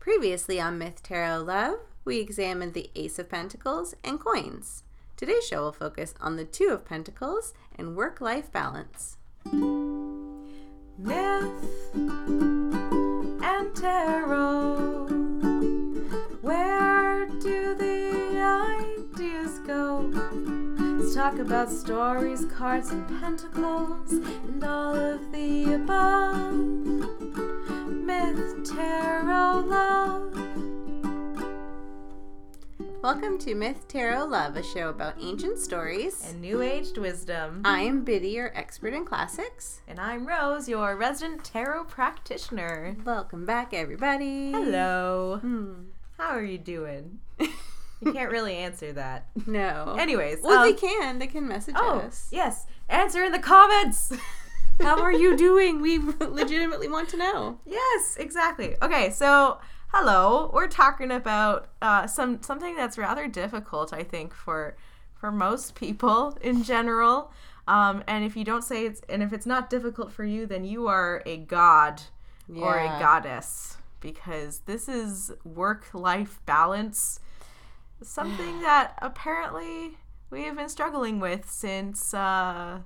Previously on Myth Tarot Love, we examined the Ace of Pentacles and coins. Today's show will focus on the Two of Pentacles and work life balance. Myth and tarot. Where do the ideas go? Let's talk about stories, cards, and pentacles, and all of the above. Myth, tarot, love. Welcome to Myth Tarot Love, a show about ancient stories. And new aged wisdom. I am Biddy, your expert in classics. And I'm Rose, your resident tarot practitioner. Welcome back, everybody. Hello. Hmm. How are you doing? You can't really answer that. No. Anyways, well, um, they can. They can message Oh, us. yes. Answer in the comments. How are you doing? We legitimately want to know. yes, exactly. Okay, so hello. We're talking about uh, some something that's rather difficult, I think, for for most people in general. Um, and if you don't say it's, and if it's not difficult for you, then you are a god or a goddess because this is work life balance, something that apparently we have been struggling with since uh,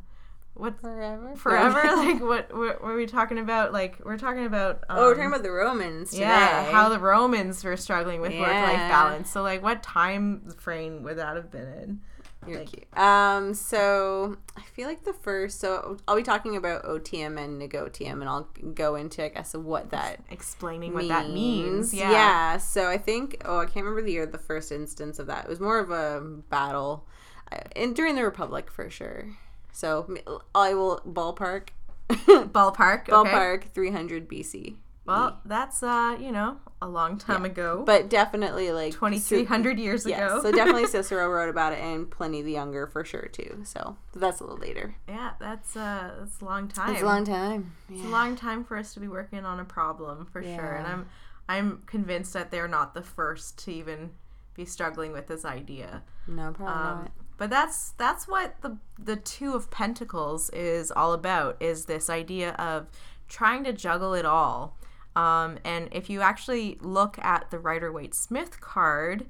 what Forever. forever. like what, what were we talking about? Like we're talking about um, oh, we're talking about the Romans today. yeah how the Romans were struggling with work life balance. So like what time frame would that have been in? You're Like- cute. Um, so I feel like the first. So I'll be talking about otium and Negotium, and I'll go into, I guess, what that Explaining what that means. Yeah. Yeah. So I think. Oh, I can't remember the year the first instance of that. It was more of a battle, uh, and during the Republic for sure. So I will ballpark. Ballpark. Okay. Ballpark 300 BC. Well, that's uh, you know, a long time ago. But definitely like twenty three hundred years Yes, ago. so definitely Cicero wrote about it, and Pliny the Younger for sure too. So that's a little later. yeah, that's uh, that's a long time. It's a long time. It's a long time for us to be working on a problem for sure, and I'm I'm convinced that they're not the first to even be struggling with this idea. No problem. Um, but that's that's what the the two of pentacles is all about is this idea of trying to juggle it all. Um, and if you actually look at the rider waite smith card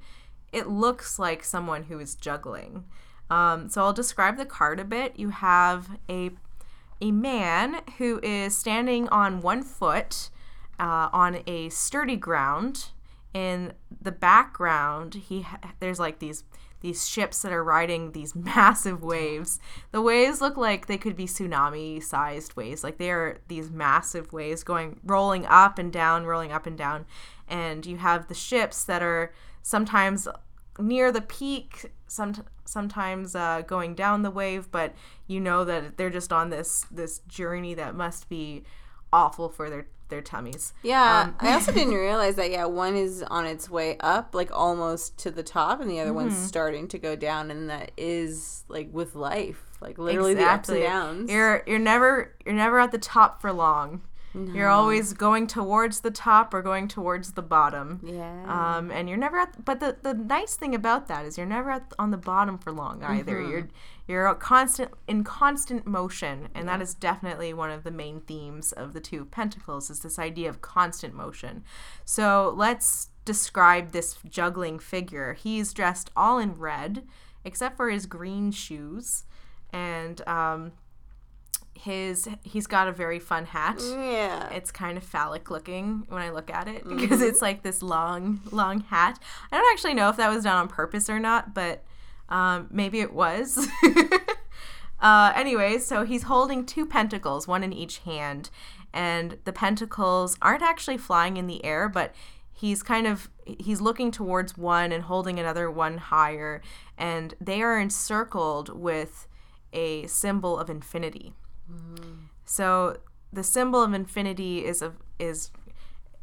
it looks like someone who is juggling. Um, so i'll describe the card a bit. You have a a man who is standing on one foot uh, on a sturdy ground. In the background, he ha- there's like these these ships that are riding these massive waves. The waves look like they could be tsunami sized waves. Like they are these massive waves going rolling up and down, rolling up and down. And you have the ships that are sometimes near the peak, some, sometimes uh, going down the wave, but you know that they're just on this this journey that must be awful for their their tummies. yeah, um, I also didn't realize that. Yeah, one is on its way up, like almost to the top, and the other one's Mm-hmm. starting to go down, and that is like with life, like literally the ups and downs. You're you're never you're never at the top for long. You're always going towards the top or going towards the bottom. yeah, Um, and you're never at. But the, the nice thing about that is you're never at, on the bottom for long either. Mm-hmm. You're you're a constant in constant motion, and that is definitely one of the main themes of the Two of Pentacles is this idea of constant motion. So let's describe this juggling figure. He's dressed all in red, except for his green shoes, and um, his he's got a very fun hat yeah. it's kind of phallic looking when I look at it because it's like this long, long hat. I don't actually know if that was done on purpose or not, but um, maybe it was. uh, anyway, so he's holding two pentacles, one in each hand, and the pentacles aren't actually flying in the air, but he's kind of he's looking towards one and holding another one higher, and they are encircled with a symbol of infinity. So the symbol of infinity is a is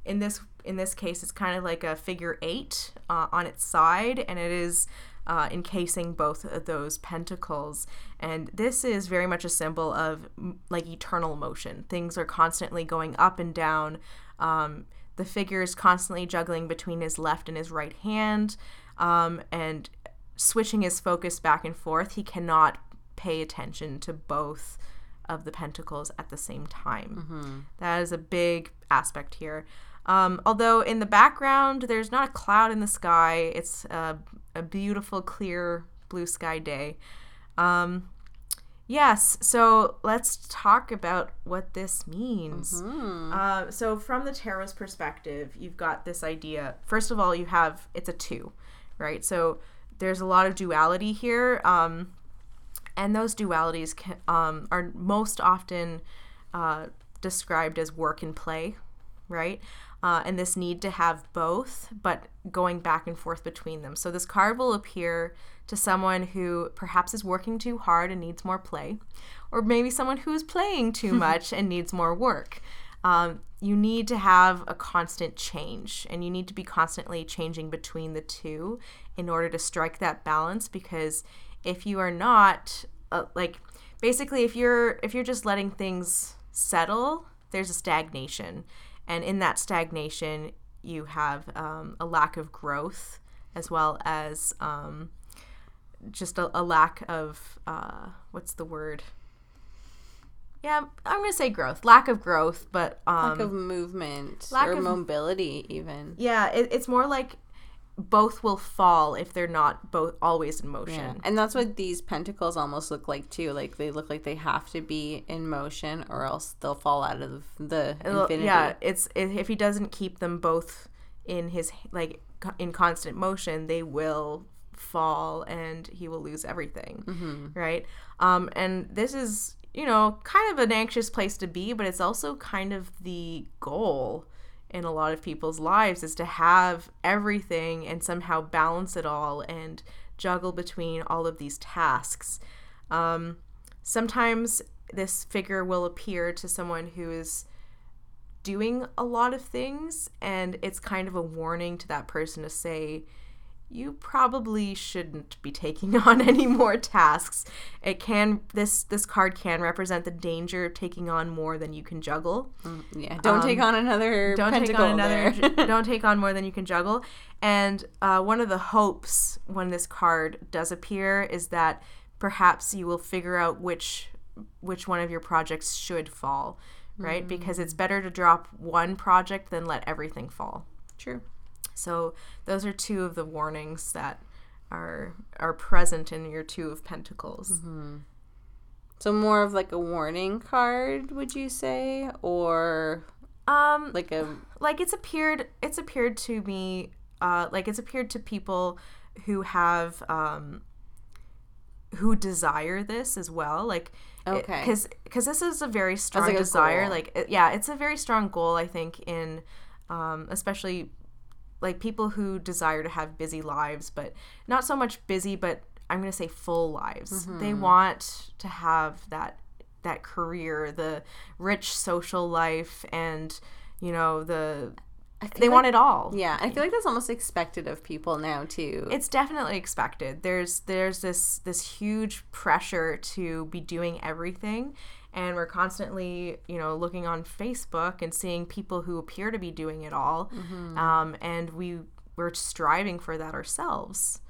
in this in this case it's kind of like a figure eight uh, on its side, and it is uh, encasing both of those pentacles. And this is very much a symbol of like eternal motion. Things are constantly going up and down. Um, the figure is constantly juggling between his left and his right hand, um, and switching his focus back and forth. He cannot pay attention to both of the pentacles at the same time. That is a big aspect here. Um, although in the background, there's not a cloud in the sky. It's a, a beautiful, clear blue sky day. Um, yes, so let's talk about what this means. Uh, so, from the tarot's perspective, you've got this idea. First of all, you have it's a two, right? So, there's a lot of duality here. Um, and those dualities can, um, are most often uh, described as work and play, right? Uh, and this need to have both, but going back and forth between them. So this card will appear to someone who perhaps is working too hard and needs more play, or maybe someone who's playing too much and needs more work. Um, you need to have a constant change, and you need to be constantly changing between the two in order to strike that balance. Because if you are not uh, like basically if you're if you're just letting things settle there's a stagnation and in that stagnation you have um, a lack of growth as well as um, just a, a lack of uh, what's the word yeah i'm gonna say growth lack of growth but um, Lack of movement lack or of- mobility, even. yeah it, it's more like both will fall if they're not both always in motion Yeah. And that's what these pentacles almost look like too. Like they look like they have to be in motion or else they'll fall out of the It'll- infinity. Yeah, it's if he doesn't keep them both in his like in constant motion, they will fall and he will lose everything. Mm-hmm. Right? Um and this is, you know, kind of an anxious place to be, but it's also kind of the goal in a lot of people's lives is to have everything and somehow balance it all and juggle between all of these tasks. Um, sometimes this figure will appear to someone who is doing a lot of things, and it's kind of a warning to that person to say, you probably shouldn't be taking on any more tasks. It can this this card can represent the danger of taking on more than you can juggle Yeah. Don't take on another Um, don't take on another don't take on more than you can juggle and uh, one of the hopes when this card does appear is that perhaps you will figure out which which one of your projects should fall right because it's better to drop one project than let everything fall True. So those are two of the warnings that are are present in your two of pentacles So more of like a warning card, would you say, or um like a like it's appeared it's appeared to me uh like it's appeared to people who have um who desire this as well like Okay. because because this is a very strong like desire goal. like yeah it's a very strong goal i think in um especially like people who desire to have busy lives but not so much busy but i'm going to say full lives they Mm-hmm. want to have that that career the rich social life and you know the they want it all yeah. I feel like that's almost expected of people now too. it's definitely expected there's there's this this huge pressure to be doing everything and we're constantly you know looking on facebook and seeing people who appear to be doing it all. Um, and we we're striving for that ourselves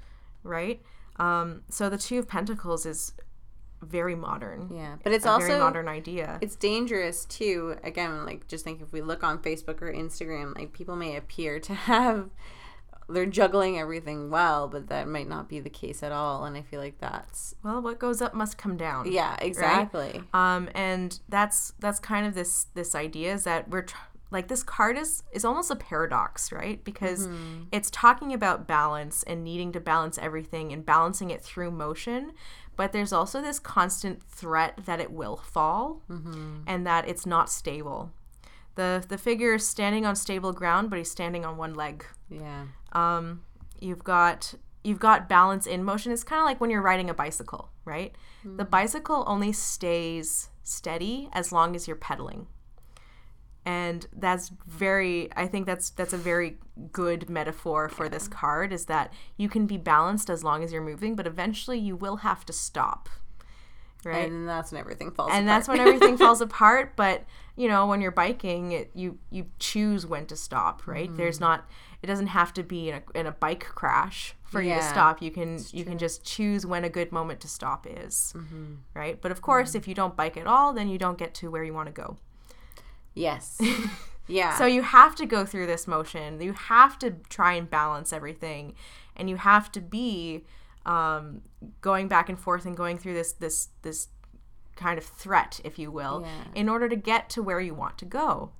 right? Um, so the two of pentacles is very modern. Yeah, but it's also a modern idea. it's dangerous too. Again, like just think if we look on Facebook or Instagram, like people may appear to have they're juggling everything well, but that might not be the case at all. And I feel like that's well what goes up must come down yeah, exactly. um and that's that's kind of this this idea is that we're tr- like this card is is almost a paradox right because it's talking about balance and needing to balance everything and balancing it through motion but there's also this constant threat that it will fall and that it's not stable the the figure is standing on stable ground but he's standing on one leg Yeah. Um, you've got you've got balance in motion. It's kind of like when you're riding a bicycle, right? The bicycle only stays steady as long as you're pedaling. And that's very I think that's that's a very good metaphor for this card is that you can be balanced as long as you're moving, but eventually you will have to stop. Right? And that's when everything falls and apart. that's when everything falls apart but you know when you're biking it, you you choose when to stop right Mm-hmm. there's not it doesn't have to be in a, in a bike crash for you to stop you can you can just choose when a good moment to stop is Mm-hmm. right but of course if you don't bike at all then you don't get to where you want to go Yes. Yeah. So you have to go through this motion. You have to try and balance everything, and you have to be um, going back and forth and going through this this this kind of threat, if you will, Yeah. in order to get to where you want to go.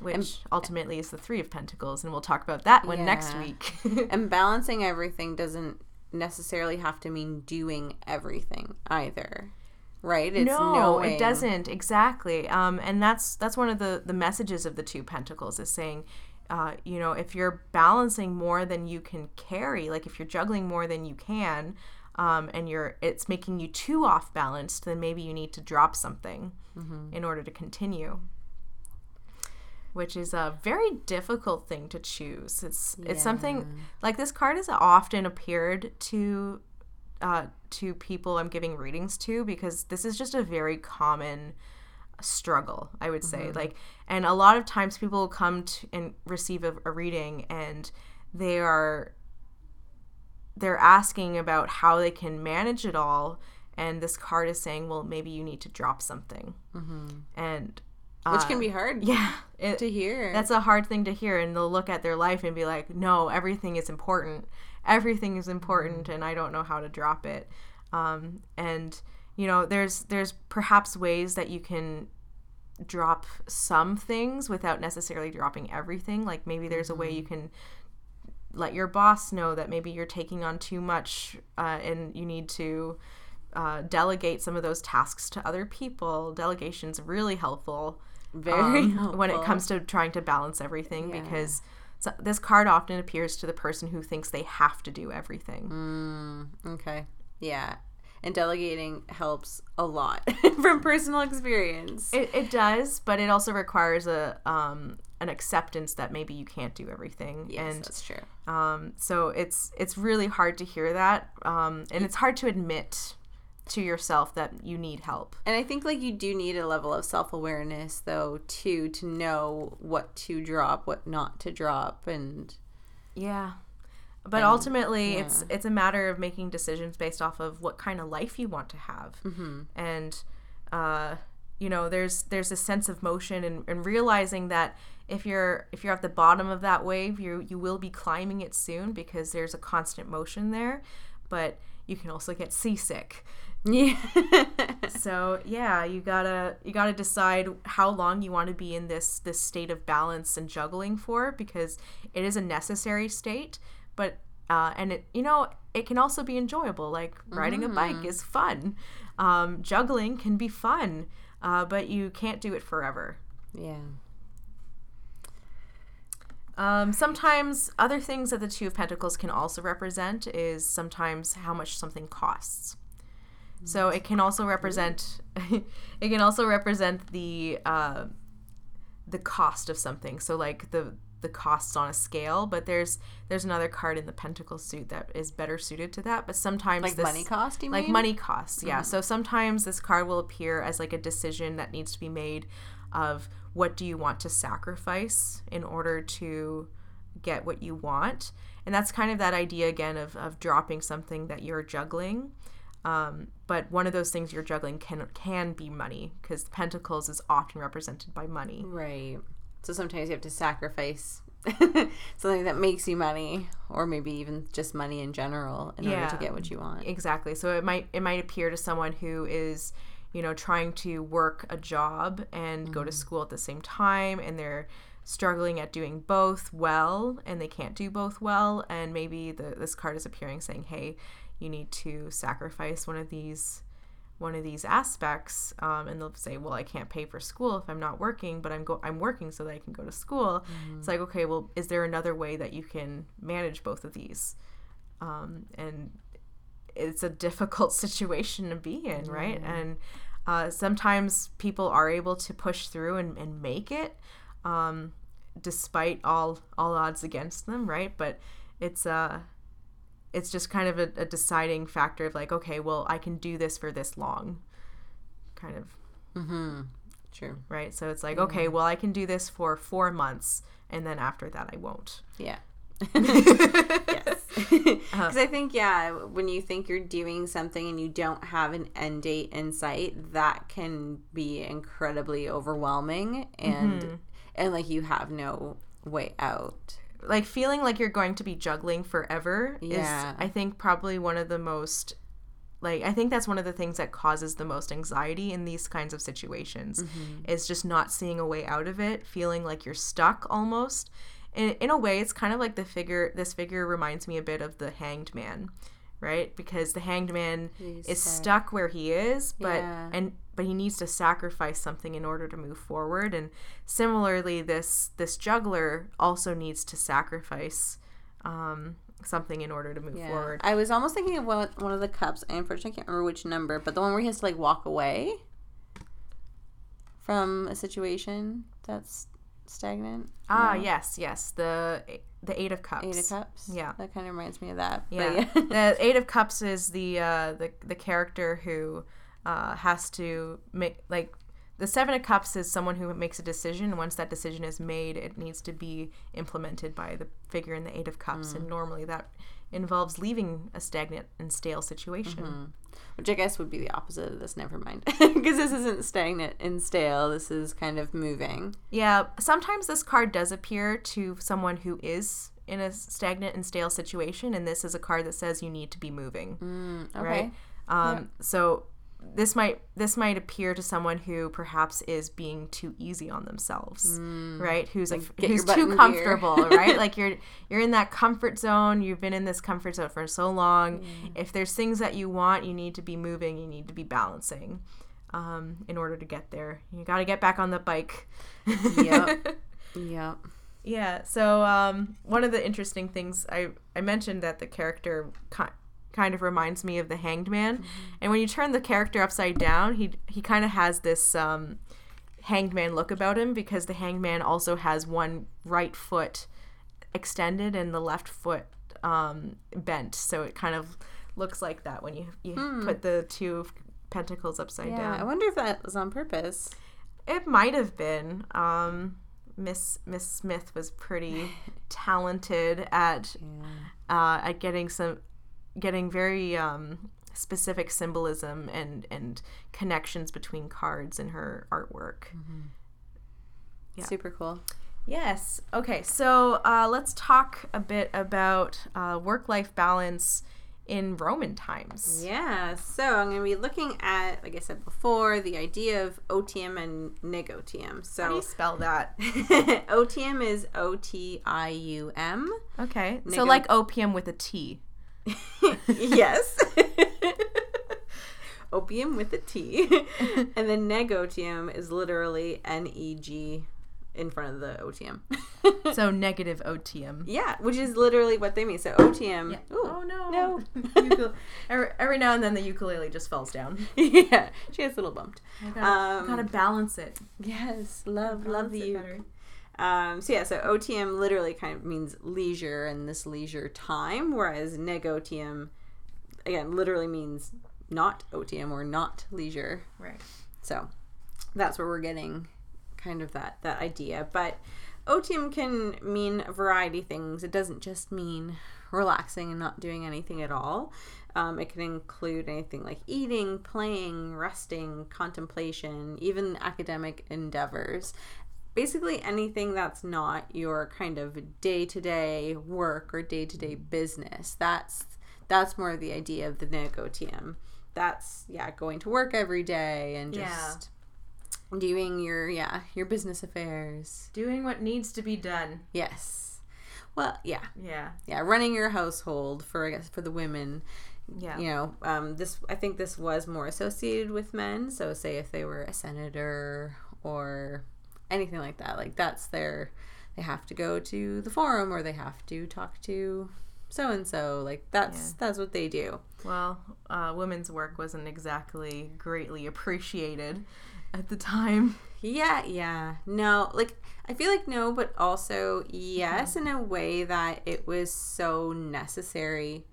Which ultimately is the Three of Pentacles, and we'll talk about that one next week. and balancing everything doesn't necessarily have to mean doing everything either. Right? It's no, knowing. it doesn't exactly. Um, and that's that's one of the the messages of the two pentacles is saying, uh, you know, if you're balancing more than you can carry, like if you're juggling more than you can, um, and you're it's making you too off balanced, then maybe you need to drop something in order to continue. Which is a very difficult thing to choose. It's it's something like this card has often appeared to uh, to people I'm giving readings to because this is just a very common struggle, I would say. Like, and a lot of times people come to and receive a, a reading and they are they're asking about how they can manage it all, and this card is saying, well, maybe you need to drop something, and Which uh, can be hard yeah, it, to hear. that's a hard thing to hear. And they'll look at their life and be like no everything is important. Everything is important and i don't know how to drop it. Um, and you know there's there's perhaps ways that you can drop some things without necessarily dropping everything like maybe there's a way you can let your boss know that maybe you're taking on too much uh, and you need to uh, delegate some of those tasks to other people delegation's really helpful very um, when it comes to trying to balance everything Yeah. because so, this card often appears to the person who thinks they have to do everything. Mm, okay. Yeah. And delegating helps a lot from personal experience. It, it does, but it also requires a um, an acceptance that maybe you can't do everything, yes, and that's true. um, so it's it's really hard to hear that, um, and it's hard to admit to yourself that you need help. And I think like you do need a level of self awareness though too to know what to drop, what not to drop, and Yeah. But ultimately, it's it's a matter of making decisions based off of what kind of life you want to have, mm-hmm. and uh, you know, there's there's a sense of motion and, and realizing that if you're if you're at the bottom of that wave, you you will be climbing it soon because there's a constant motion there, but you can also get seasick. yeah. So yeah, you gotta you gotta decide how long you want to be in this this state of balance and juggling for because it is a necessary state, but uh, and it you know it can also be enjoyable. Like riding a bike is fun, um, juggling can be fun, uh, but you can't do it forever. yeah. Um, sometimes other things that the Two of Pentacles can also represent is sometimes how much something costs. So it can also represent it can also represent the uh, the cost of something. So like the the costs on a scale, but there's there's another card in the Pentacle suit that is better suited to that. But sometimes Like this, money cost, you like mean? money costs yeah so sometimes this card will appear as like a decision that needs to be made of what do you want to sacrifice in order to get what you want and that's kind of that idea again of, of dropping something that you're juggling um, but one of those things you're juggling can can be money because pentacles is often represented by money Right. So sometimes you have to sacrifice something that makes you money, or maybe even just money in general, in order to get what you want. exactly. So it might it might appear to someone who is you know trying to work a job and go to mm-hmm. school at the same time and they're struggling at doing both well and they can't do both well. And maybe the, this card is appearing saying hey you need to sacrifice one of these one of these aspects um, and they'll say well i can't pay for school if i'm not working but i'm go- i'm working so that i can go to school it's like okay well is there another way that you can manage both of these um, and it's a difficult situation to be in, right? And uh, sometimes people are able to push through and, and make it, um, despite all all odds against them, right? But it's uh it's just kind of a, a deciding factor of like, okay, well, I can do this for this long, kind of Mm-hmm. True. right. So it's like, okay, well, I can do this for four months, and then after that, I won't. Yeah. yes. Because I think, yeah, when you think you're doing something and you don't have an end date in sight, that can be incredibly overwhelming. And and like you have no way out. Like feeling like you're going to be juggling forever Yeah. is I think probably one of the most like I think that's one of the things that causes the most anxiety in these kinds of situations mm-hmm. is just not seeing a way out of it, feeling like you're stuck almost. In, in a way, it's kind of like the figure. This figure reminds me a bit of the Hanged Man, right? Because the Hanged Man He's is stuck. stuck where he is, but Yeah. and but he needs to sacrifice something in order to move forward. And similarly, this this juggler also needs to sacrifice um, something in order to move forward. I was almost thinking of one, one of the cups. I unfortunately can't remember which number, but the one where he has to like walk away from a situation that's stagnant. Ah, No? yes, yes, the the Eight of Cups. Eight of Cups. Yeah. that kind of reminds me of that. Yeah, yeah. the Eight of Cups is the uh, the the character who uh, has to make like the Seven of Cups is someone who makes a decision. Once that decision is made, it needs to be implemented by the figure in the Eight of Cups, Mm. and normally that involves leaving a stagnant and stale situation. Mm-hmm. Which I guess would be the opposite of this. Never mind, because this isn't stagnant and stale. This is kind of moving. Yeah, sometimes this card does appear to someone who is in a stagnant and stale situation, and this is a card that says you need to be moving. Mm, okay. right? Um, So this might this might appear to someone who perhaps is being too easy on themselves, right? Who's like, your who's too comfortable, right? Like you're you're in that comfort zone. You've been in this comfort zone for so long. If there's things that you want, you need to be moving. You need to be balancing. Um, in order to get there, you got to get back on the bike. Yep. Yep. Yeah. So um, one of the interesting things I I mentioned that the character kind of reminds me of the Hanged Man, and when you turn the character upside down, he he kind of has this um, Hanged Man look about him because the Hanged Man also has one right foot extended and the left foot um, bent, so it kind of looks like that when you you put the two pentacles upside Yeah. down. I wonder if that was on purpose. It might have been. Um, Miss Miss Smith was pretty talented at uh, at getting some getting very um, specific symbolism and and connections between cards in her artwork. Yeah. Super cool. Yes. Okay. So uh, let's talk a bit about uh, work life balance in Roman times. Yeah, so I'm going to be looking at, like I said before, the idea of otium and negotium. So How do you spell that? otium is O T I U M. Okay. so like opium with a T. Yes. Opium with a T. and then negotium is literally N E G in front of the otium. So negative otium. yeah, which is literally what they mean. So otium. Ooh, oh no. no. Every, every now and then the ukulele just falls down. yeah, she gets a little bumped. I gotta, Um, gotta balance it. Yes, love, love the better. Um, so yeah, so otium literally kind of means leisure and this leisure time, whereas negotium, again, literally means not otium or not leisure. Right. So that's where we're getting kind of that that idea. But otium can mean a variety of things. It doesn't just mean relaxing and not doing anything at all. Um, it can include anything like eating, playing, resting, contemplation, even academic endeavors. Basically, anything that's not your kind of day to day work or day to day business. That's that's more the idea of the negotium. That's yeah, going to work every day and Yeah. just doing your yeah your business affairs. Doing what needs to be done. Yes. Well, yeah, Yeah. yeah, running your household for I guess for the women. Yeah. You know, um, this I think this was more associated with men. So, say if they were a senator or anything like that, like that's their they have to go to the forum or they have to talk to so and so. Like that's that's what they do. Well, uh, women's work wasn't exactly greatly appreciated at the time. Yeah, yeah. No, like I feel like no, but also yes in a way that it was so necessary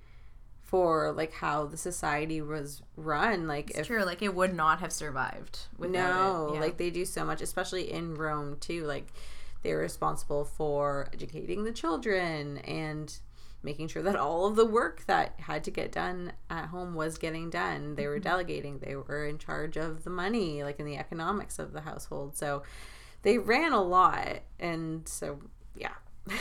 for like how the society was run. Like if True, like it would not have survived without no, it. Yeah. like they do so much, especially in Rome too. Like they're responsible for educating the children and making sure that all of the work that had to get done at home was getting done. They Mm-hmm. were delegating. They were in charge of the money, like in the economics of the household. So they ran a lot, and so yeah.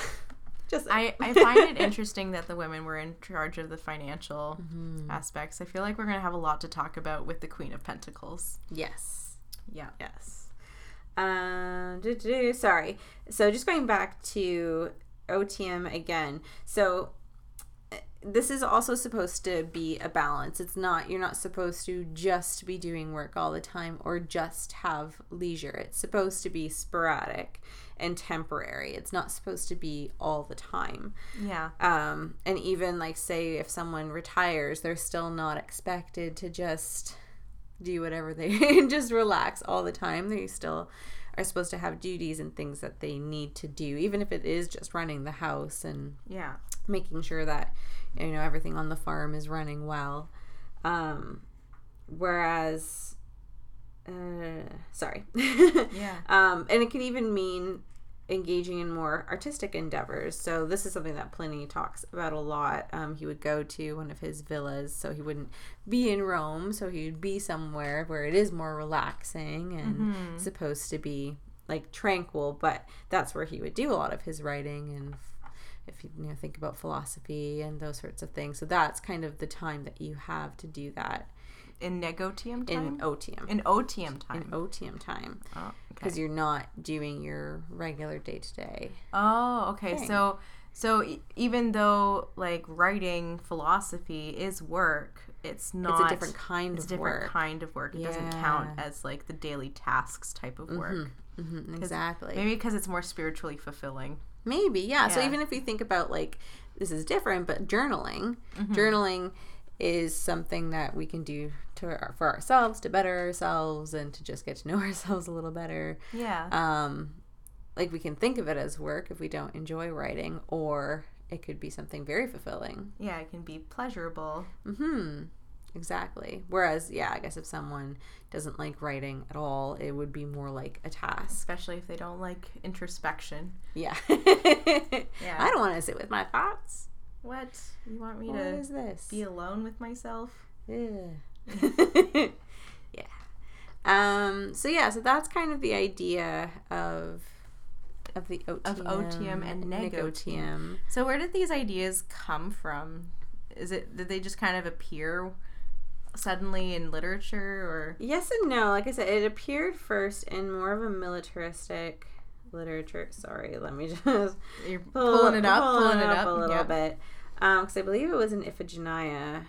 Just I, I find it interesting that the women were in charge of the financial Mm-hmm. aspects. I feel like we're going to have a lot to talk about with the Queen of Pentacles. yes. Yeah. Yes. Um, sorry. So just going back to otium again. So uh, this is also supposed to be a balance. It's not, you're not supposed to just be doing work all the time or just have leisure. It's supposed to be sporadic and temporary. It's not supposed to be all the time. Yeah. Um, and even like say if someone retires, they're still not expected to just do whatever they just relax all the time. They still are supposed to have duties and things that they need to do, even if it is just running the house and Yeah. making sure that you know everything on the farm is running well. Um, whereas, uh, sorry, Yeah. um, and it can even mean engaging in more artistic endeavors. So this is something that Pliny talks about a lot. Um, he would go to one of his villas, so he wouldn't be in Rome. So he would be somewhere where it is more relaxing and supposed to be like tranquil. But that's where he would do a lot of his writing and. If you, you know think about philosophy and those sorts of things, so that's kind of the time that you have to do that In negotium time? in? otium. In otium time. In. otium time oh, okay. because you're not doing your regular day to day. Oh, okay. thing. So so e- even though like writing philosophy is work, it's not It's a different kind it's a of different work. kind of work. It doesn't count as like the daily tasks type of work. hmm exactly. Maybe because it's more spiritually fulfilling. Maybe, yeah. So even if you think about like this is different, but journaling, journaling is something that we can do to our, for ourselves to better ourselves and to just get to know ourselves a little better. Yeah. Um, like we can think of it as work if we don't enjoy writing, or it could be something very fulfilling. yeah, it can be pleasurable. Hmm. Exactly. Whereas, yeah, I guess if someone doesn't like writing at all, it would be more like a task. Especially if they don't like introspection. Yeah. Yeah. I don't want to sit with my thoughts. What? You want me What to is this? be alone with myself? Yeah. yeah. Um. So yeah. So that's kind of the idea of of the otium, Of otium and negotium. So where did these ideas come from? Is it did they just kind of appear suddenly in literature or Yes and no. Like I said, it appeared first in more of a militaristic literature. Sorry, let me just you're pull- pulling it up, pulling, it up, a little bit. Because I believe it was in Iphigenia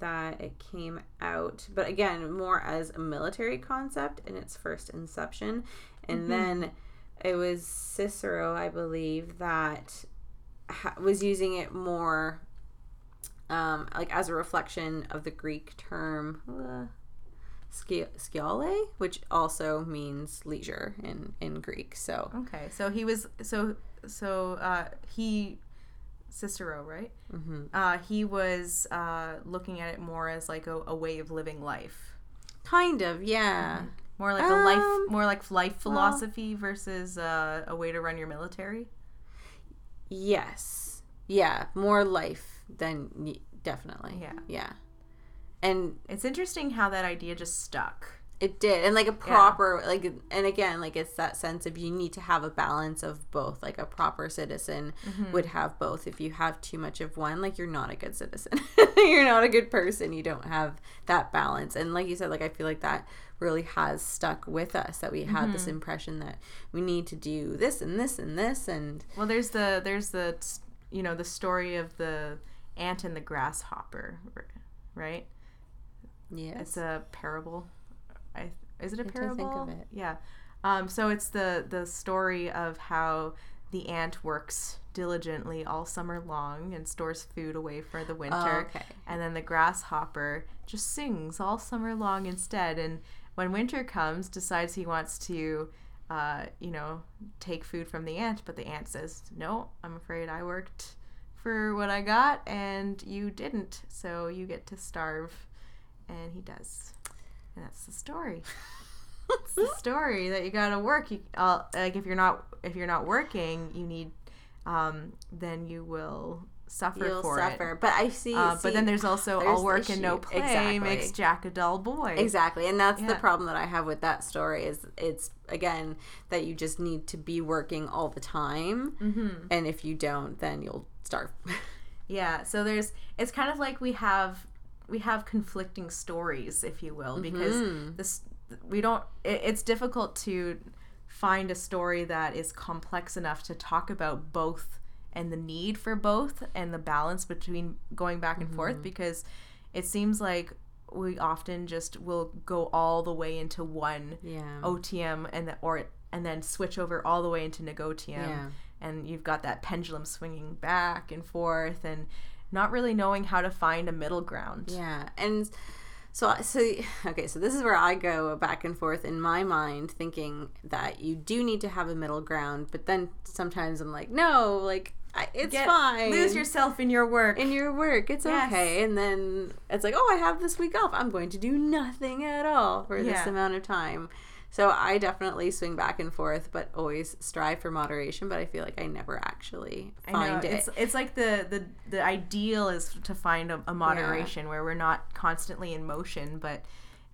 that it came out, but again, more as a military concept in its first inception, and Mm-hmm. then it was Cicero, I believe, that ha- was using it more. Um, like as a reflection of the Greek term uh, schole, which also means leisure in, in Greek. So Okay, so he was so so uh, he Cicero, right? mhm. Uh, he was uh, looking at it more as like a, a way of living life, kind of, yeah. more like a life, Um, more like life philosophy versus uh, a way to run your military. Yes. Yeah, more life than definitely. Yeah. Yeah. And It's interesting how that idea just stuck. It did. And like a proper like and again, like it's that sense of you need to have a balance of both. Like a proper citizen mm-hmm. would have both. If you have too much of one, like you're not a good citizen. you're not a good person. You don't have that balance. And like you said, like I feel like that really has stuck with us that we had this mm-hmm. impression that we need to do this and this and this and Well, there's the there's the you know the story of the ant and the grasshopper, right? yes. It's a parable. I is it a parable? think of it. Yeah. Um, so it's the the story of how the ant works diligently all summer long and stores food away for the winter. okay. And then the grasshopper just sings all summer long instead. And when winter comes, decides he wants to, uh, you know, take food from the ant. But the ant says, "No, I'm afraid I worked for what I got, and you didn't. So you get to starve." And he does. And that's the story. it's the story that you gotta work. You, uh, like if you're not if you're not working, you need, um, then you will suffer you'll for suffer. it. But I see, Uh, see, but then there's also there's all work and no play Exactly. makes Jack a dull boy. Exactly. And that's the problem that I have with that story is it's again that you just need to be working all the time. Mm-hmm. And if you don't, then you'll starve. Yeah, so there's it's kind of like we have we have conflicting stories, if you will, because Mm-hmm. this we don't it, it's difficult to find a story that is complex enough to talk about both and the need for both and the balance between going back and Mm-hmm. forth because it seems like we often just will go all the way into one yeah. otium and the, or and then switch over all the way into negotium Yeah. and you've got that pendulum swinging back and forth and not really knowing how to find a middle ground. Yeah, and so so okay, so this is where I go back and forth in my mind, thinking that you do need to have a middle ground, but then sometimes I'm like, no, like I, it's Get- fine. Lose yourself in your work. in your work. It's Yes. okay, and then it's like, oh, I have this week off. I'm going to do nothing at all for this amount of time. So I definitely swing back and forth, but always strive for moderation. But I feel like I never actually I know, find it. It's it's like the the the ideal is to find a, a moderation where we're not constantly in motion, but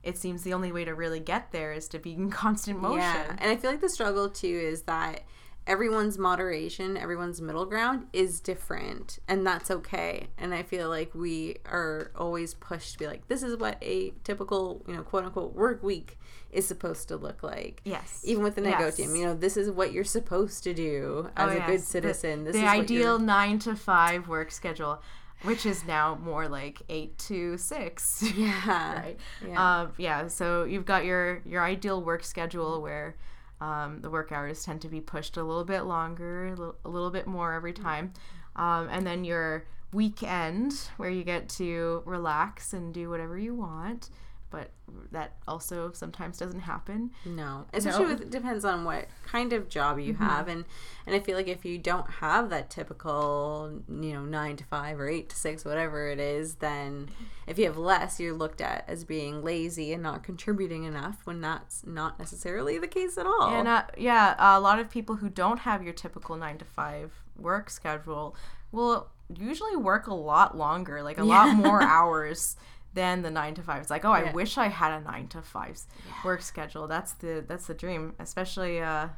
it seems the only way to really get there is to be in constant motion. Yeah, and I feel like the struggle too is that everyone's moderation, everyone's middle ground is different, and that's okay. And I feel like we are always pushed to be like, this is what a typical, you know, quote unquote work week is supposed to look like. Yes. Even with the Yes. negotiation, you know, this is what you're supposed to do as Oh, a yes. good The- citizen. this the is what ideal nine to five work schedule, which is now more like eight to six. Yeah. right? Yeah. Um, yeah. So you've got your your ideal work schedule where um, the work hours tend to be pushed a little bit longer, a little, bit more every time, um, and then your weekend where you get to relax and do whatever you want. But that also sometimes doesn't happen. No, especially No. with it depends on what kind of job you have, and and I feel like if you don't have that typical, you know, nine to five or eight to six, whatever it is, then if you have less, you're looked at as being lazy and not contributing enough, when that's not necessarily the case at all. And uh, yeah, a lot of people who don't have your typical nine to five work schedule will usually work a lot longer, like a lot more hours than the nine to five. It's like, oh, I Yeah. wish I had a nine to five work schedule. That's the that's the dream, especially uh,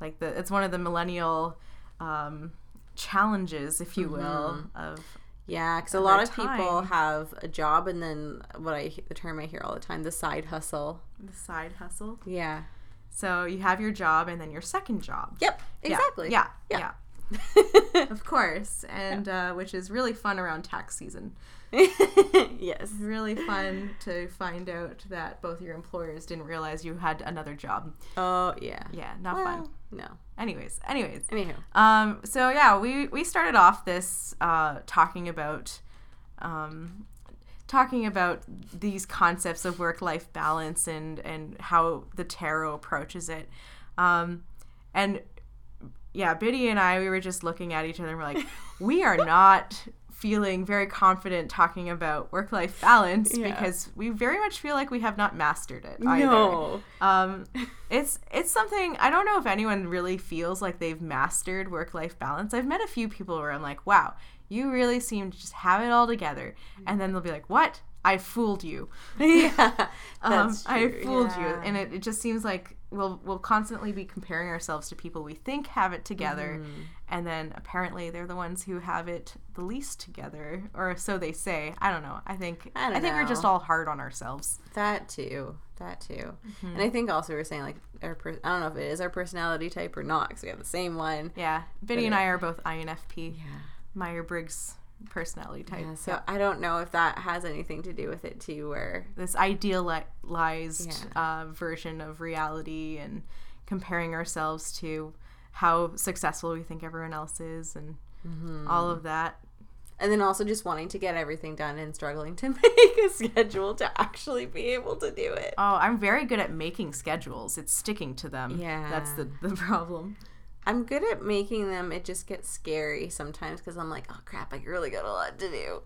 like the it's one of the millennial um, challenges, if you will, of yeah, because a lot of people have a job, and then what I the term I hear all the time, the side hustle. the side hustle. Yeah. So you have your job and then your second job. Yep. Exactly. Yeah. Yeah. Yeah. of course, and uh, which is really fun around tax season. yes. Really fun to find out that both your employers didn't realize you had another job. Oh yeah. Yeah, not Well, fun. No. Anyways, anyways. Anywho. Um, so yeah, we we started off this uh, talking about um, talking about these concepts of work life balance and and how the tarot approaches it. Um, and yeah, Biddy and I we were just looking at each other and we're like, we are not feeling very confident talking about work life balance Yeah. because we very much feel like we have not mastered it either. No. Um, it's it's something I don't know if anyone really feels like they've mastered work life balance. I've met a few people where I'm like, wow, you really seem to just have it all together, and then they'll be like, what? I fooled you. yeah. Um, I fooled you, and it, it just seems like we'll we'll constantly be comparing ourselves to people we think have it together, Mm-hmm. and then apparently they're the ones who have it the least together, or so they say. I don't know. I think I don't think we're just all hard on ourselves. That too. That too. Mm-hmm. And I think also we're saying like our per- I don't know if it is our personality type or not because we have the same one. Yeah, Biddy and I are both INFP. Yeah. Myers-Briggs personality type. Yeah, so I don't know if that has anything to do with it too, where This idealized uh, version of reality and comparing ourselves to how successful we think everyone else is and Mm-hmm. all of that. and then also just wanting to get everything done and struggling to make a schedule to actually be able to do it. Oh, I'm very good at making schedules. It's sticking to them. Yeah. That's the, the problem. I'm good at making them. It just gets scary sometimes because I'm like, oh crap, I really got a lot to do.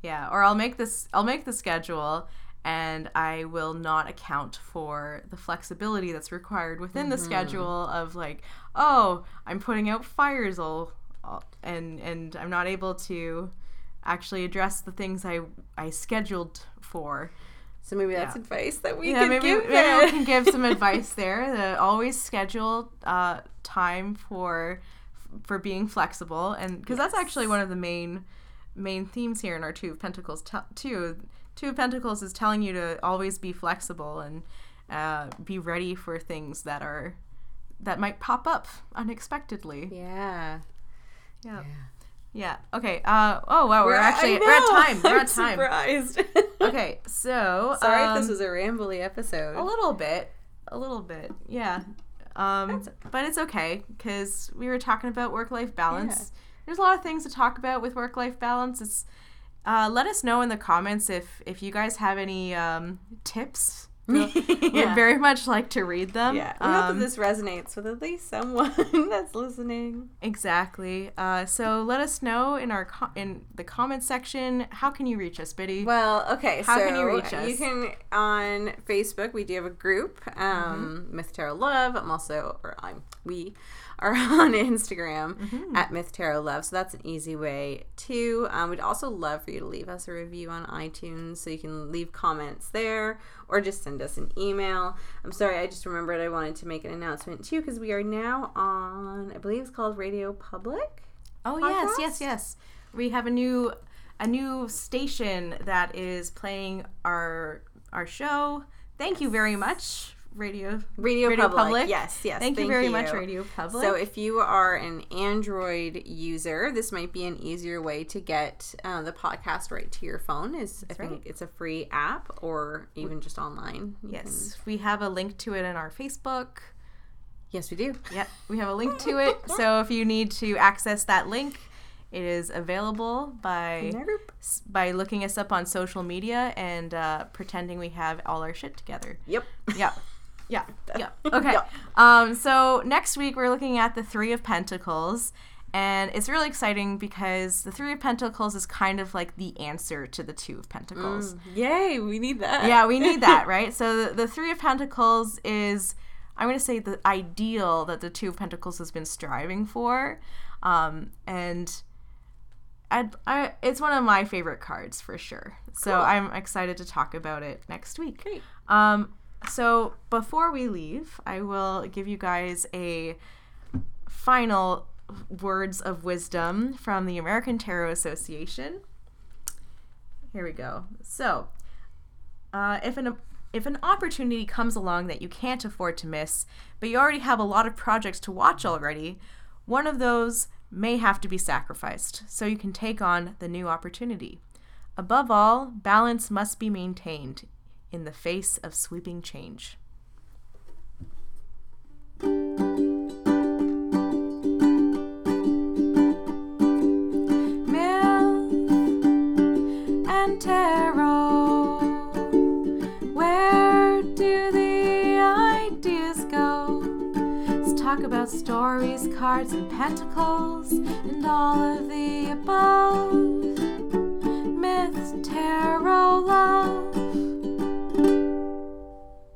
Yeah, or I'll make this I'll make the schedule and I will not account for the flexibility that's required within the mm-hmm. schedule of like, oh, I'm putting out fires all all- and and I'm not able to actually address the things I I scheduled for. So maybe that's Yeah. advice that we yeah, can maybe, give. maybe we can give some advice there. That always schedule uh, time for for being flexible, and because that's actually one of the main main themes here in our Two of Pentacles te- too. Two of Pentacles is telling you to always be flexible and uh, be ready for things that are that might pop up unexpectedly. Yeah. Yeah. Yeah. Yeah. Okay. Uh, oh wow, we're, I actually we're at time. We're I'm at time. Surprised. Okay. So Sorry if um, this was a rambly episode. A little bit. A little bit. Yeah. Um, but it's okay because we were talking about work life balance. Yeah. There's a lot of things to talk about with work life balance. It's uh, let us know in the comments if if you guys have any um, tips. Yeah. very much like to read them. yeah. We hope Um, that this resonates with at least someone that's listening. exactly. Uh, so let us know in our co- in the comment section. How can you reach us, Biddy? Well, okay. How so can you reach us? You can on Facebook. We do have a group, um, Mm-hmm. Myth Tarot Love. I'm also, or I'm we are on Instagram Mm-hmm. at Myth Tarot Love. So that's an easy way too. Um, we'd also love for you to leave us a review on iTunes, so you can leave comments there or just send us an email. I'm sorry, I just remembered I wanted to make an announcement too because we are now on, I believe it's called Radio Public. Oh yes, podcast? yes, yes. We have a new a new station that is playing our our show. Thank you very much, Radio Radio, Radio Public. Public. Yes, yes. Thank, you very much, Radio Public. So, if you are an Android user, this might be an easier way to get uh, the podcast right to your phone. Is I think it's a free app or even just online. You yes, we have a link to it in our Facebook. yes, we do. Yep, we have a link to it. So if you need to access that link, it is available by s- by looking us up on social media and uh, pretending we have all our shit together. Yep. Yeah. Yeah. Yeah. Okay. Yep. Um, so next week we're looking at the Three of Pentacles. And it's really exciting because the Three of Pentacles is kind of like the answer to the Two of Pentacles. Yay, we need that. Yeah, we need that, right? So the, the Three of Pentacles is, I'm going to say, the ideal that the Two of Pentacles has been striving for. Um, and I, I, it's one of my favorite cards for sure. So Cool. I'm excited to talk about it next week. Great. Um, so before we leave, I will give you guys a final words of wisdom from the American Tarot Association. Here we go. So, uh, if an if an opportunity comes along that you can't afford to miss, but you already have a lot of projects to watch already, one of those may have to be sacrificed so you can take on the new opportunity. Above all, balance must be maintained in the face of sweeping change. Myth and tarot. Where do the ideas go? Let's talk about stories, cards, and pentacles, and all of the above. Myth, tarot, love.